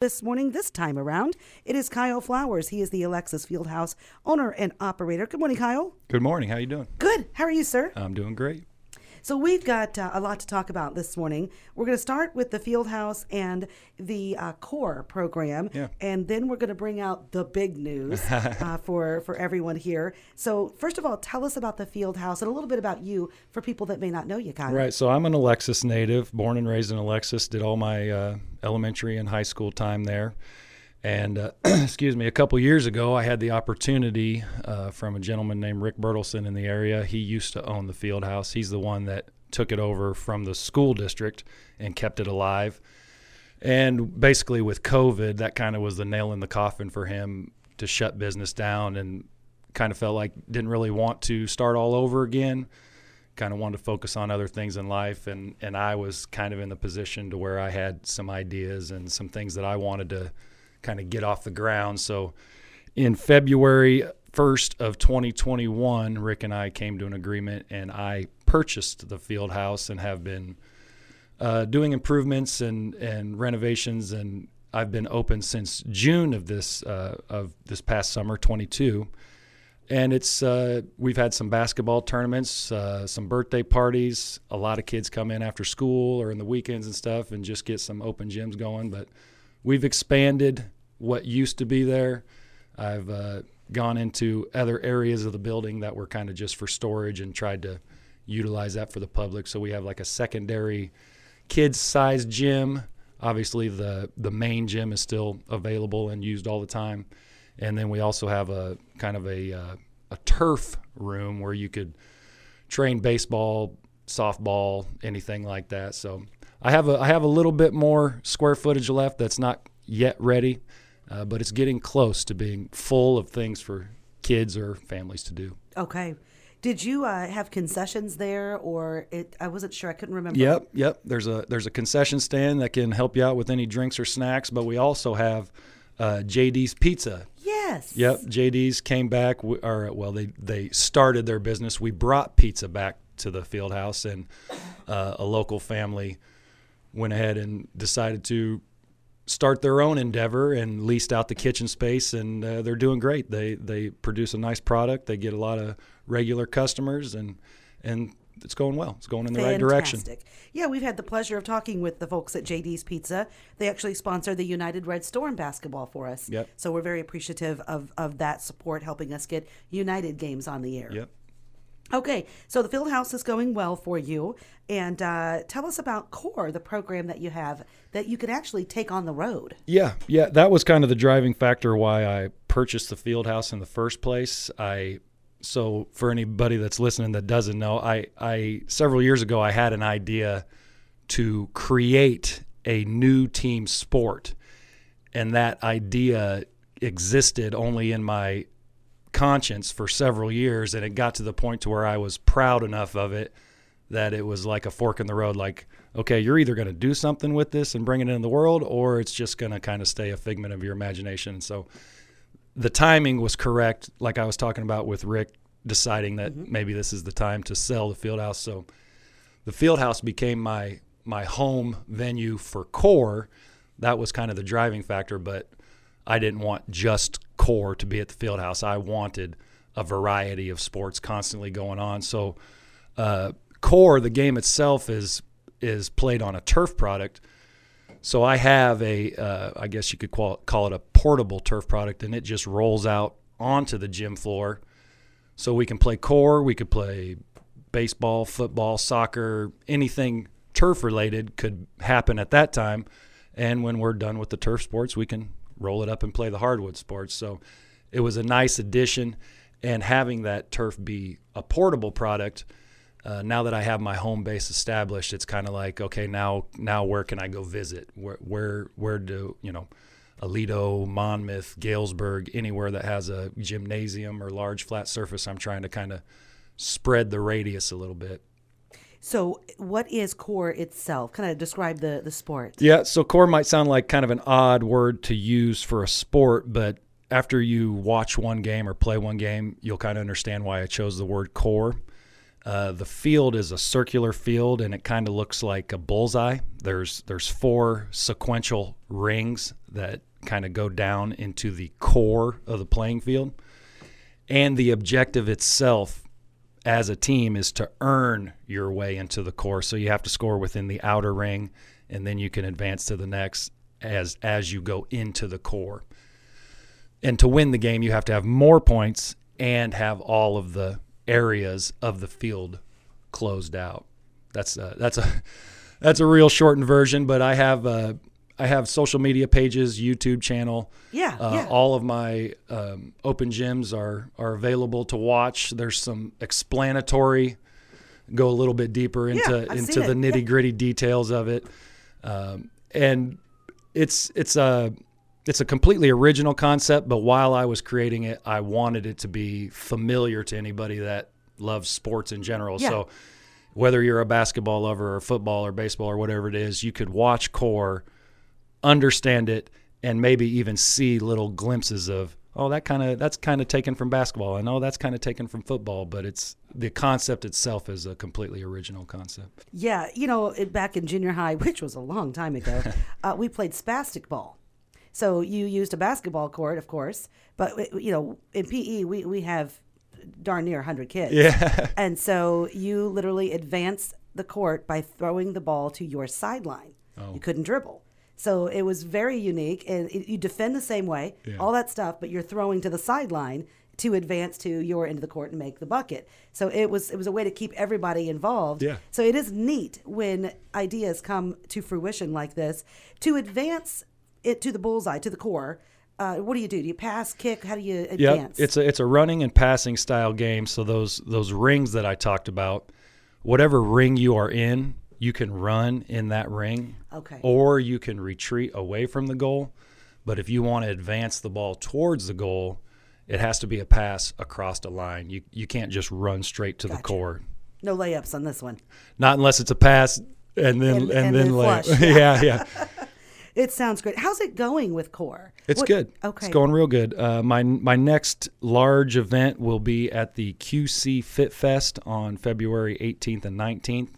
This morning, this time around, it is Kyle Flowers. He is the Alexis Fieldhouse owner and operator. Good morning, Kyle. Good morning. How are you doing? Good. How are you, sir? I'm doing great. So we've got uh, a lot to talk about this morning. We're going to start with the Fieldhouse and the uh, core program, Yeah. and then we're going to bring out the big news uh, for for everyone here. So first of all, tell us about the Fieldhouse and a little bit about you for people that may not know you, Kyle. Right. So I'm an Alexis native, born and raised in Alexis. Did all my uh, elementary and high school time there. And uh, excuse me, a couple years ago, I had the opportunity uh, from a gentleman named Rick Bertelson in the area. He used to own the field house. He's the one that took it over from the school district and kept it alive. And basically, with COVID, that kind of was the nail in the coffin for him to shut business down and kind of felt like didn't really want to start all over again. Kind of wanted to focus on other things in life. And, and I was kind of in the position to where I had some ideas and some things that I wanted to kind of get off the ground. So in February 1st of 2021, Rick and I came to an agreement and I purchased the field house and have been uh, doing improvements and, and renovations and I've been open since June of this uh, of this past summer 22 and it's uh, we've had some basketball tournaments uh, some birthday parties a lot of kids come in after school or in the weekends and stuff and just get some open gyms going but we've expanded what used to be there. I've uh, gone into other areas of the building that were kind of just for storage and tried to utilize that for the public. So we have like a secondary kids sized gym. Obviously, the, the main gym is still available and used all the time. And then we also have a kind of a, uh, a turf room where you could train baseball, softball, anything like that. So I have a I have a little bit more square footage left that's not yet ready, uh, but it's getting close to being full of things for kids or families to do. Okay. Did you uh, have concessions there, or it? I wasn't sure. I couldn't remember. Yep, yep. There's a there's a concession stand that can help you out with any drinks or snacks, but we also have uh, JD's Pizza. Yes. Yep, JD's came back, or well, they they started their business. We brought pizza back to the field house, and uh, a local family went ahead and decided to start their own endeavor and leased out the kitchen space, and uh, they're doing great. They they produce a nice product. They get a lot of regular customers, and and it's going well. It's going in the right direction. Fantastic. Yeah, we've had the pleasure of talking with the folks at JD's Pizza. They actually sponsor the United Red Storm basketball for us. Yep. So we're very appreciative of, of that support, helping us get United games on the air. Yep. Okay, so the field house is going well for you. And uh, tell us about CORE, the program that you have that you can actually take on the road. Yeah, yeah, that was kind of the driving factor why I purchased the field house in the first place. I so for anybody that's listening that doesn't know, I I several years ago I had an idea to create a new team sport. And that idea existed only in my conscience for several years and it got to the point to where I was proud enough of it that it was like a fork in the road like okay you're either going to do something with this and bring it into the world or it's just going to kind of stay a figment of your imagination. So the timing was correct like I was talking about with Rick deciding that mm-hmm. maybe this is the time to sell the field house. So the field house became my my home venue for core. That was kind of the driving factor but I didn't want just core to be at the field house. I wanted a variety of sports constantly going on. So, uh, core, the game itself is is played on a turf product. So I have a, uh, I guess you could call it, call it a portable turf product, and it just rolls out onto the gym floor. So we can play core, we could play baseball, football, soccer, anything turf related could happen at that time. And when we're done with the turf sports, we can roll it up and play the hardwood sports. So it was a nice addition. And having that turf be a portable product, uh, now that I have my home base established, it's kind of like, okay, now now where can I go visit? Where where where do you know, Aledo, Monmouth, Galesburg, anywhere that has a gymnasium or large flat surface, I'm trying to kind of spread the radius a little bit. So, what is core itself? Kind of describe the the sport. Yeah, so core might sound like kind of an odd word to use for a sport, but after you watch one game or play one game, you'll kind of understand why I chose the word core. Uh, the field is a circular field, and it kind of looks like a bullseye. There's there's four sequential rings that kind of go down into the core of the playing field, and the objective itself as a team is to earn your way into the core. So you have to score within the outer ring, and then you can advance to the next as as you go into the core. And to win the game, you have to have more points and have all of the areas of the field closed out. That's a, that's a that's a real shortened version, but I have uh, I have social media pages, YouTube channel. Yeah, uh, yeah. All of my um, open gyms are are available to watch. There's some explanatory, go a little bit deeper into I've into the nitty gritty details of it, um, and it's it's a it's a completely original concept. But while I was creating it, I wanted it to be familiar to anybody that loves sports in general. Yeah. So whether you're a basketball lover or football or baseball or whatever it is, you could watch core, understand it, and maybe even see little glimpses of oh that kind of that's kind of taken from basketball and oh that's kind of taken from football but it's the concept itself is a completely original concept Yeah, you know, back in junior high, which was a long time ago, uh, we played spastic ball. So you used a basketball court, of course, but uh, you know, in PE we we have darn near 100 kids. yeah And so you literally advance the court by throwing the ball to your sideline. Oh. You couldn't dribble. So it was very unique, and it, you defend the same way, Yeah. all that stuff, but you're throwing to the sideline to advance to your end of the court and make the bucket. So it was it was a way to keep everybody involved. Yeah. So it is neat when ideas come to fruition like this to advance it to the bullseye, to the core. Uh, what do you do? Do you pass, kick? How do you advance? yeah it's a it's a running and passing style game so those those rings that i talked about whatever ring you are in you can run in that ring Okay. or you can retreat away from the goal but if you want to advance the ball towards the goal it has to be a pass across the line you you can't just run straight to the core no layups on this one. not unless it's a pass and then And- and, and then, then lay. yeah yeah It sounds great. How's it going with core? It's What- good. Okay. It's going real good. Uh, my my next large event will be at the QC Fit Fest on February 18th and 19th.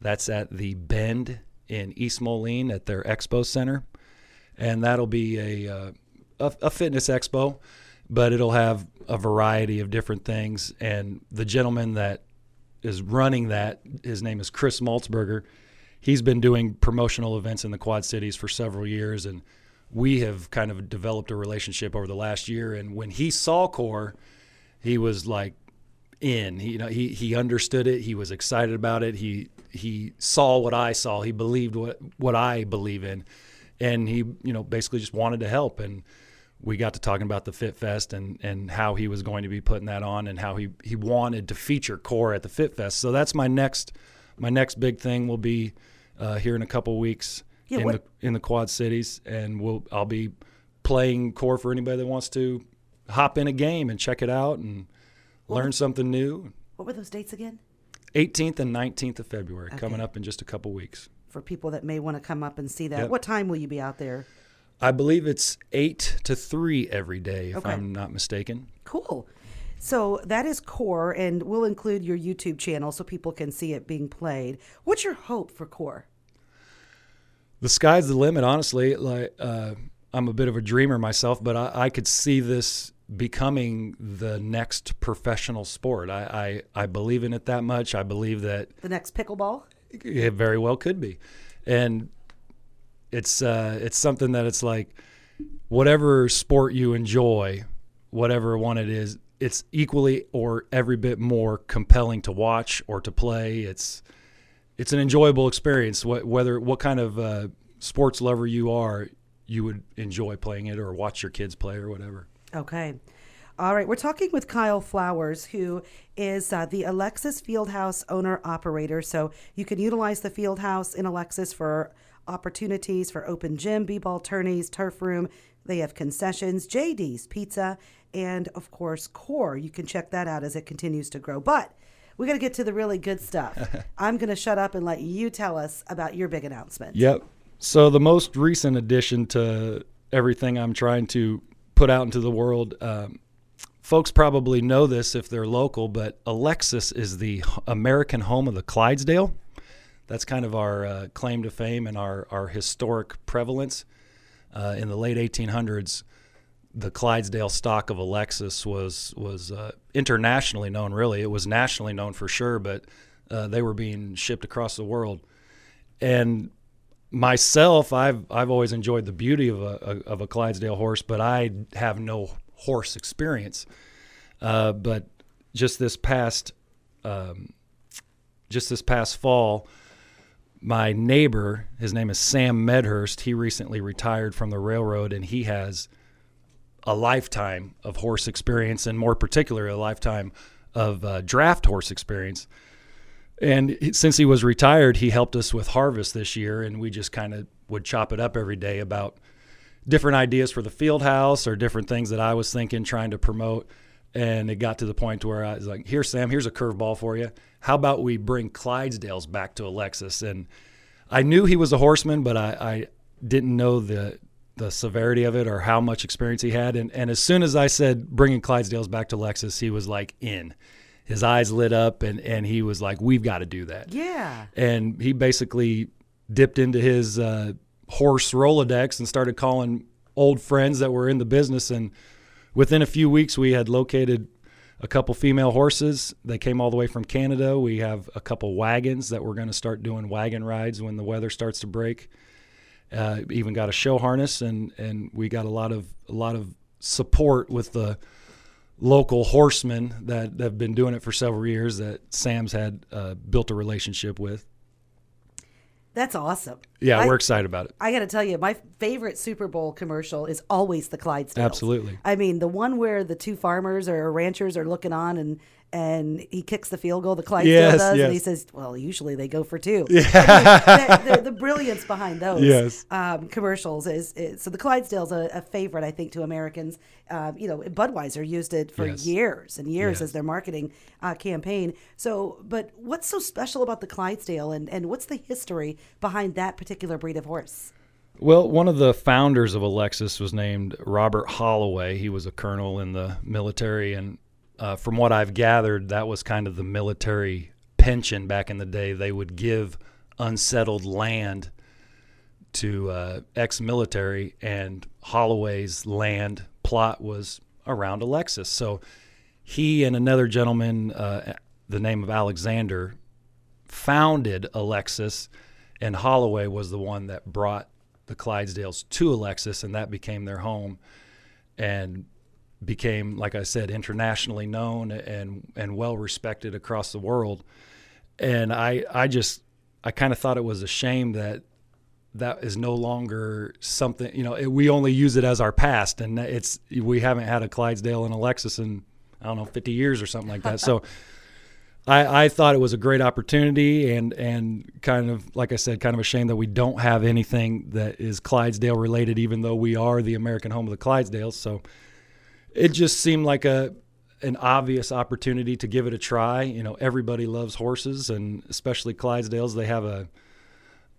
That's at the Bend in East Moline at their expo center, and that'll be a uh, a, a fitness expo, but it'll have a variety of different things. And the gentleman that is running that, his name is Chris Maltzberger. He's been doing promotional events in the Quad Cities for several years, and we have kind of developed a relationship over the last year. And when he saw Core, he was like in. He, you know, he he understood it. He was excited about it. He he saw what I saw. He believed what what I believe in, and he you know basically just wanted to help. And we got to talking about the Fit Fest and and how he was going to be putting that on, and how he he wanted to feature Core at the Fit Fest. So that's my next my next big thing will be uh, here in a couple weeks Yeah, in what- the in the Quad Cities, and we'll I'll be playing Core for anybody that wants to hop in a game and check it out and learn something new. What were those dates again? 18th and 19th of February Okay. coming up in just a couple weeks. For people that may want to come up and see that. Yep. What time will you be out there? I believe it's 8 to 3 every day if Okay. I'm not mistaken. Cool. So that is core, and we'll include your YouTube channel so people can see it being played. What's your hope for core? The sky's the limit, honestly. Like uh, I'm a bit of a dreamer myself, but I, I could see this becoming the next professional sport. I, I, I believe in it that much. I believe that The next pickleball? It very well could be, and it's uh, it's something that it's like whatever sport you enjoy, whatever one it is, it's equally or every bit more compelling to watch or to play. It's it's an enjoyable experience. What whether what kind of uh, sports lover you are, you would enjoy playing it or watch your kids play or whatever. Okay. All right. We're talking with Kyle Flowers, who is uh, the Alexis Fieldhouse owner operator. So you can utilize the Fieldhouse in Alexis for opportunities for open gym, b-ball tourneys, turf room. They have concessions, JD's Pizza, and of course, Core. You can check that out as it continues to grow. But we got to get to the really good stuff. I'm going to shut up and let you tell us about your big announcement. Yep. So the most recent addition to everything I'm trying to put out into the world, um, folks probably know this if they're local, but Alexis is the American home of the Clydesdale. That's kind of our uh, claim to fame and our, our historic prevalence. Uh, in the late 1800s, the Clydesdale stock of Alexis was was uh, internationally known. Really, it was nationally known for sure, but uh, they were being shipped across the world. And myself, I've I've always enjoyed the beauty of a, of a Clydesdale horse, but I have no horse experience. Uh, but just this past um, just this past fall, my neighbor, his name is Sam Medhurst. He recently retired from the railroad, and he has a lifetime of horse experience, and more particularly, a lifetime of uh, draft horse experience. And since he was retired, he helped us with harvest this year, and we just kind of would chop it up every day about different ideas for the field house or different things that I was thinking, trying to promote. And it got to the point where I was like, "Here, Sam, here's a curveball for you. How about we bring Clydesdales back to Alexis?" And I knew he was a horseman, but I, I didn't know the the severity of it or how much experience he had. And and as soon as I said bringing Clydesdales back to Alexis, he was like in his eyes lit up and, and he was like, we've got to do that. Yeah. And he basically dipped into his uh, horse Rolodex and started calling old friends that were in the business. And within a few weeks, we had located a couple female horses. They came all the way from Canada. We have a couple wagons that we're going to start doing wagon rides when the weather starts to break. Uh, even got a show harness, and and we got a lot of a lot of support with the local horsemen that, have been doing it for several years that Sam's had uh, built a relationship with. That's awesome. Yeah, I, we're excited about it. I got to tell you, my favorite Super Bowl commercial is always the Clydesdales. Absolutely. I mean, the one where the two farmers or ranchers are looking on and and he kicks the field goal. The Clydesdale yes, does, yes. and he says, "Well, usually they go for two. Yeah. I mean, the, the, the, brilliance behind those yes. um, commercials is, is, so. The Clydesdale's a, a favorite, I think, to Americans. Uh, you know, Budweiser used it for yes. years and years yes. as their marketing uh, campaign. So, but what's so special about the Clydesdale, and and what's the history behind that particular breed of horse? Well, one of the founders of Alexis was named Robert Holloway. He was a colonel in the military, and uh, from what I've gathered, that was kind of the military pension back in the day. They would give unsettled land to uh, ex military, and Holloway's land plot was around Alexis. So he and another gentleman, uh, the name of Alexander, founded Alexis, and Holloway was the one that brought the Clydesdales to Alexis, and that became their home. And became, like I said, internationally known and and well respected across the world. And I I just I kind of thought it was a shame that that is no longer something you know it, we only use it as our past and it's we haven't had a Clydesdale and Alexis in I don't know 50 years or something like that. so I, I thought it was a great opportunity and and kind of like I said, kind of a shame that we don't have anything that is Clydesdale related, even though we are the American home of the Clydesdales. So it just seemed like a an obvious opportunity to give it a try. You know, everybody loves horses, and especially Clydesdales. They have a,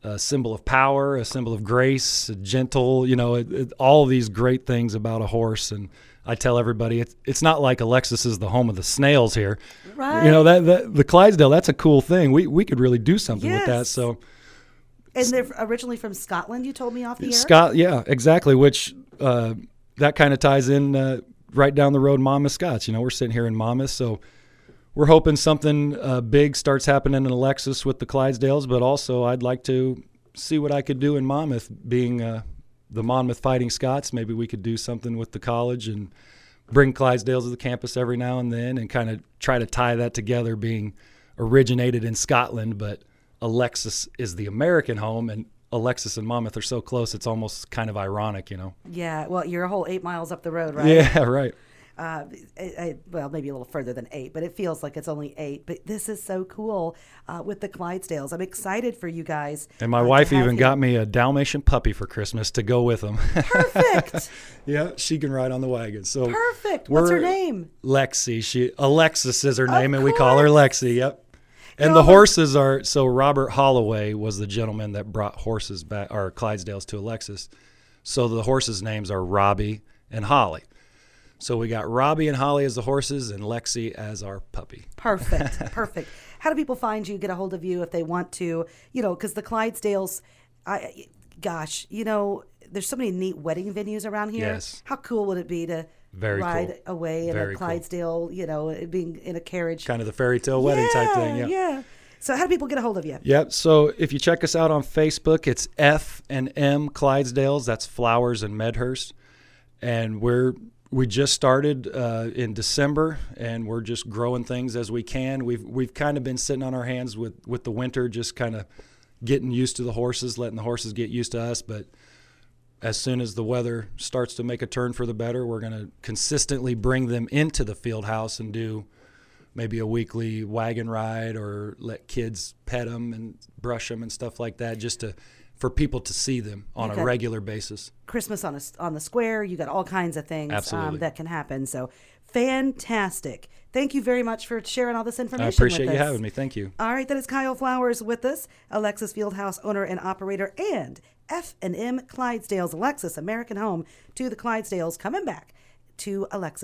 a symbol of power, a symbol of grace, gentle. You know, it, it, all these great things about a horse. And I tell everybody, it's it's not like Alexis is the home of the snails here. Right. You know that, that the Clydesdale. That's a cool thing. We we could really do something yes. with that. So. And they're originally from Scotland. You told me off the air. Scott, yeah, exactly. Which uh, that kind of ties in. Uh, right down the road, Monmouth Scots. You know, we're sitting here in Monmouth, so we're hoping something uh, big starts happening in Alexis with the Clydesdales. But also, I'd like to see what I could do in Monmouth, being uh, the Monmouth Fighting Scots. Maybe we could do something with the college and bring Clydesdales to the campus every now and then, and kind of try to tie that together, being originated in Scotland, but Alexis is the American home, and Alexis and Monmouth are so close, it's almost kind of ironic, you know. Yeah, well, you're a whole eight miles up the road, right? Yeah, right. Uh, I, I, well, maybe a little further than eight, but it feels like it's only eight. But this is so cool uh, with the Clydesdales. I'm excited for you guys. And my uh, wife even you. got me a Dalmatian puppy for Christmas to go with them. Perfect. yeah, she can ride on the wagon. So Perfect. What's her name? Lexi, she Alexis is her Of name, and we call her. Lexi. Yep. And the horses are so Robert Holloway was the gentleman that brought horses back or Clydesdales to Alexis. So the horses' names are Robbie and Holly. So we got Robbie and Holly as the horses and Lexi as our puppy. Perfect. Perfect. How do people find you, get a hold of you if they want to? You know, because the Clydesdales, I, gosh, you know, there's so many neat wedding venues around here. Yes. How cool would it be to Very ride cool. away in Very a cool. Clydesdale, you know, being in a carriage? Kind of the fairy tale wedding type thing. Yeah, yeah. So how do people get a hold of you? Yep. So if you check us out on Facebook, it's F and M Clydesdales. That's Flowers and Medhurst, and we're we just started uh, in December, and we're just growing things as we can. We've we've kind of been sitting on our hands with with the winter, just kind of getting used to the horses, letting the horses get used to us, but. As soon as the weather starts to make a turn for the better, we're going to consistently bring them into the field house and do maybe a weekly wagon ride or let kids pet them and brush them and stuff like that just to for people to see them on Okay. a regular basis Christmas on a, on the square. You got all kinds of things um, that can happen. So fantastic. Thank you very much for sharing all this information. i appreciate you having me thank you All right, that is Kyle Flowers with us, Alexis Fieldhouse owner and operator, and F and M Clydesdales, Alexis American Home to the Clydesdales, coming back to Alexis.